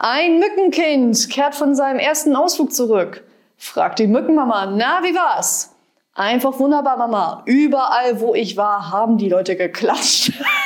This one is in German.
Ein Mückenkind kehrt von seinem ersten Ausflug zurück. Fragt die Mückenmama, na, wie war's? Einfach wunderbar, Mama. Überall, wo ich war, haben die Leute geklatscht.